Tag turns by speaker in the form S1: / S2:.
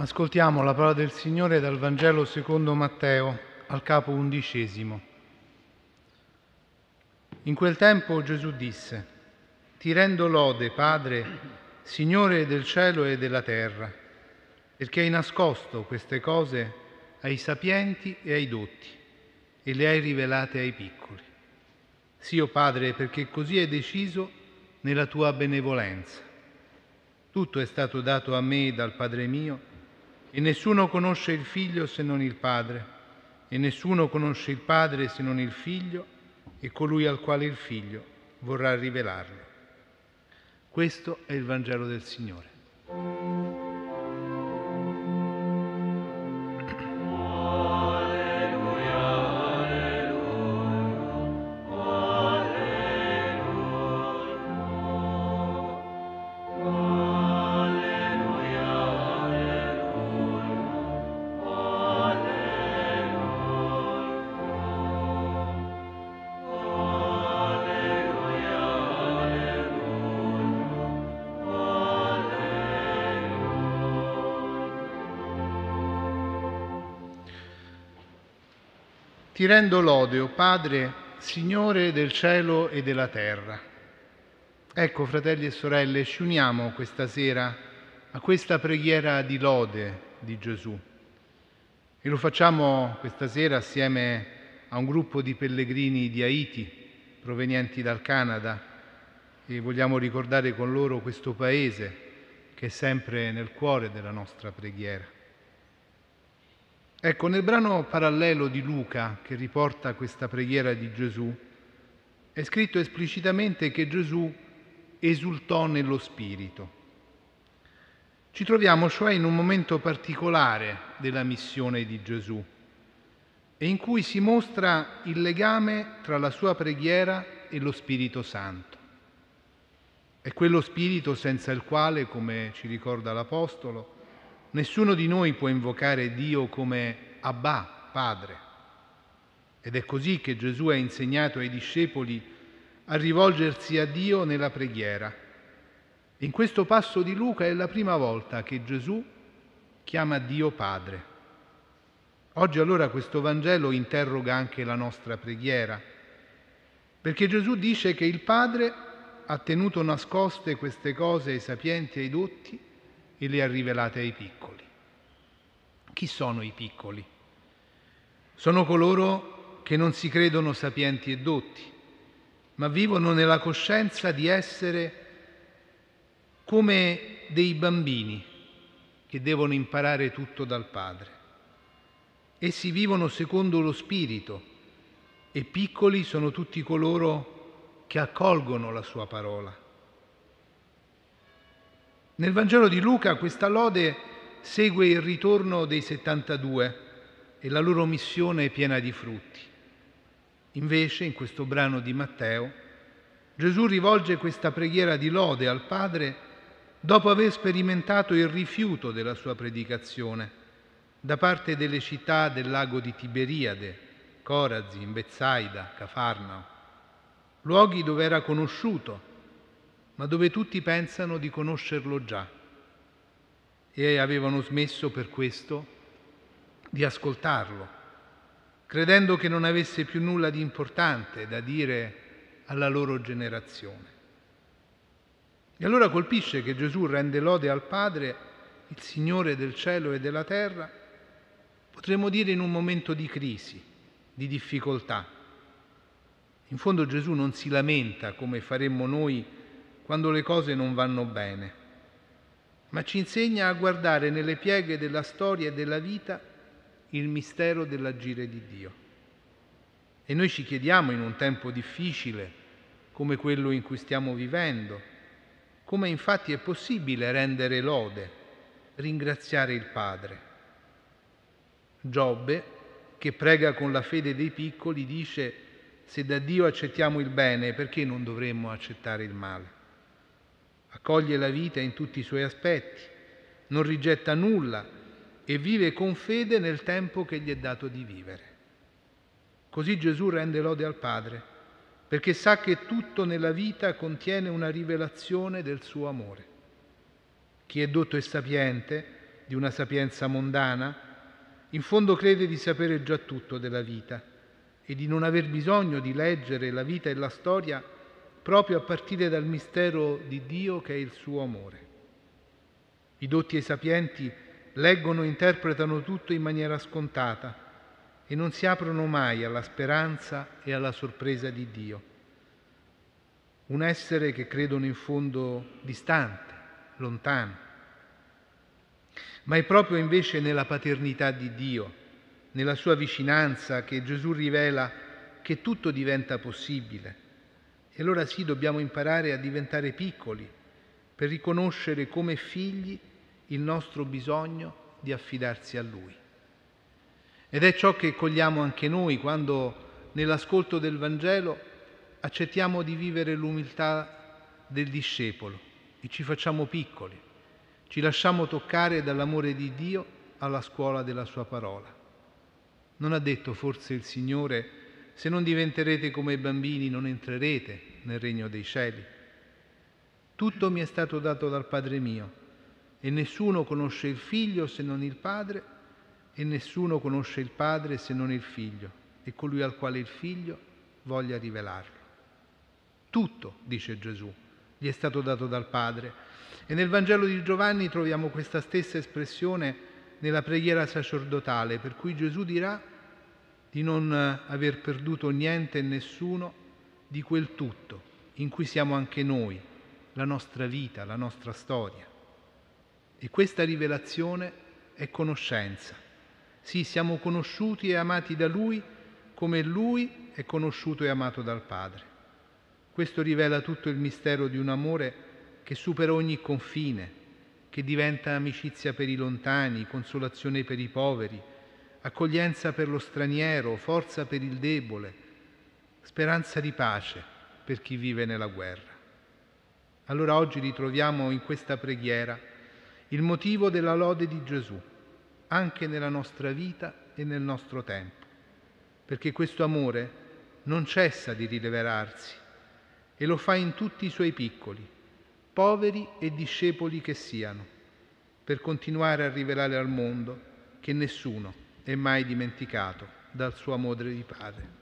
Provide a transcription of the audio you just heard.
S1: Ascoltiamo la parola del Signore dal Vangelo secondo Matteo, al capo undicesimo. In quel tempo Gesù disse, Ti rendo lode, Padre, Signore del cielo e della terra, perché hai nascosto queste cose ai sapienti e ai dotti e le hai rivelate ai piccoli. Sì, o Padre, perché così hai deciso nella tua benevolenza. Tutto è stato dato a me dal Padre mio e nessuno conosce il Figlio se non il Padre e nessuno conosce il Padre se non il Figlio e colui al quale il Figlio vorrà rivelarlo. Questo è il Vangelo del Signore. Ti rendo lode, o Padre, Signore del cielo e della terra. Ecco, fratelli e sorelle, ci uniamo questa sera a questa preghiera di lode di Gesù. E lo facciamo questa sera assieme a un gruppo di pellegrini di Haiti provenienti dal Canada e vogliamo ricordare con loro questo paese che è sempre nel cuore della nostra preghiera. Ecco, nel brano parallelo di Luca che riporta questa preghiera di Gesù, è scritto esplicitamente che Gesù esultò nello Spirito. Ci troviamo cioè in un momento particolare della missione di Gesù e in cui si mostra il legame tra la sua preghiera e lo Spirito Santo. È quello Spirito senza il quale, come ci ricorda l'Apostolo, Nessuno di noi può invocare Dio come Abba, Padre. Ed è così che Gesù ha insegnato ai discepoli a rivolgersi a Dio nella preghiera. In questo passo di Luca è la prima volta che Gesù chiama Dio Padre. Oggi allora questo Vangelo interroga anche la nostra preghiera, perché Gesù dice che il Padre ha tenuto nascoste queste cose ai sapienti e ai dotti e le ha rivelate ai piccoli. Chi sono i piccoli? Sono coloro che non si credono sapienti e dotti, ma vivono nella coscienza di essere come dei bambini che devono imparare tutto dal Padre. Essi vivono secondo lo Spirito e piccoli sono tutti coloro che accolgono la sua parola nel Vangelo di Luca questa lode segue il ritorno dei 72 e la loro missione è piena di frutti. Invece, in questo brano di Matteo, Gesù rivolge questa preghiera di lode al Padre dopo aver sperimentato il rifiuto della sua predicazione da parte delle città del lago di Tiberiade, Corazin, Bezzaida, Cafarnao, luoghi dove era conosciuto ma dove tutti pensano di conoscerlo già e avevano smesso per questo di ascoltarlo, credendo che non avesse più nulla di importante da dire alla loro generazione. E allora colpisce che Gesù rende lode al Padre, il Signore del cielo e della terra, potremmo dire in un momento di crisi, di difficoltà. In fondo Gesù non si lamenta come faremmo noi quando le cose non vanno bene, ma ci insegna a guardare nelle pieghe della storia e della vita il mistero dell'agire di Dio. E noi ci chiediamo in un tempo difficile come quello in cui stiamo vivendo, come infatti è possibile rendere lode, ringraziare il Padre. Giobbe, che prega con la fede dei piccoli, dice se da Dio accettiamo il bene, perché non dovremmo accettare il male? Accoglie la vita in tutti i suoi aspetti, non rigetta nulla e vive con fede nel tempo che gli è dato di vivere. Così Gesù rende lode al Padre, perché sa che tutto nella vita contiene una rivelazione del suo amore. Chi è dotto e sapiente di una sapienza mondana, in fondo crede di sapere già tutto della vita e di non aver bisogno di leggere la vita e la storia proprio a partire dal mistero di Dio che è il suo amore. I dotti e i sapienti leggono e interpretano tutto in maniera scontata e non si aprono mai alla speranza e alla sorpresa di Dio. Un essere che credono in fondo distante, lontano. Ma è proprio invece nella paternità di Dio, nella sua vicinanza, che Gesù rivela che tutto diventa possibile. E allora sì, dobbiamo imparare a diventare piccoli per riconoscere come figli il nostro bisogno di affidarsi a Lui. Ed è ciò che cogliamo anche noi quando nell'ascolto del Vangelo accettiamo di vivere l'umiltà del discepolo e ci facciamo piccoli, ci lasciamo toccare dall'amore di Dio alla scuola della sua parola. Non ha detto forse il Signore, se non diventerete come i bambini non entrerete nel regno dei cieli. Tutto mi è stato dato dal Padre mio e nessuno conosce il figlio se non il Padre e nessuno conosce il Padre se non il figlio e colui al quale il figlio voglia rivelarlo. Tutto, dice Gesù, gli è stato dato dal Padre. E nel Vangelo di Giovanni troviamo questa stessa espressione nella preghiera sacerdotale, per cui Gesù dirà di non aver perduto niente e nessuno di quel tutto in cui siamo anche noi, la nostra vita, la nostra storia. E questa rivelazione è conoscenza. Sì, siamo conosciuti e amati da Lui come Lui è conosciuto e amato dal Padre. Questo rivela tutto il mistero di un amore che supera ogni confine, che diventa amicizia per i lontani, consolazione per i poveri, accoglienza per lo straniero, forza per il debole, speranza di pace per chi vive nella guerra. Allora oggi ritroviamo in questa preghiera il motivo della lode di Gesù, anche nella nostra vita e nel nostro tempo, perché questo amore non cessa di rileverarsi e lo fa in tutti i suoi piccoli, poveri e discepoli che siano, per continuare a rivelare al mondo che nessuno è mai dimenticato dal suo amore di Padre.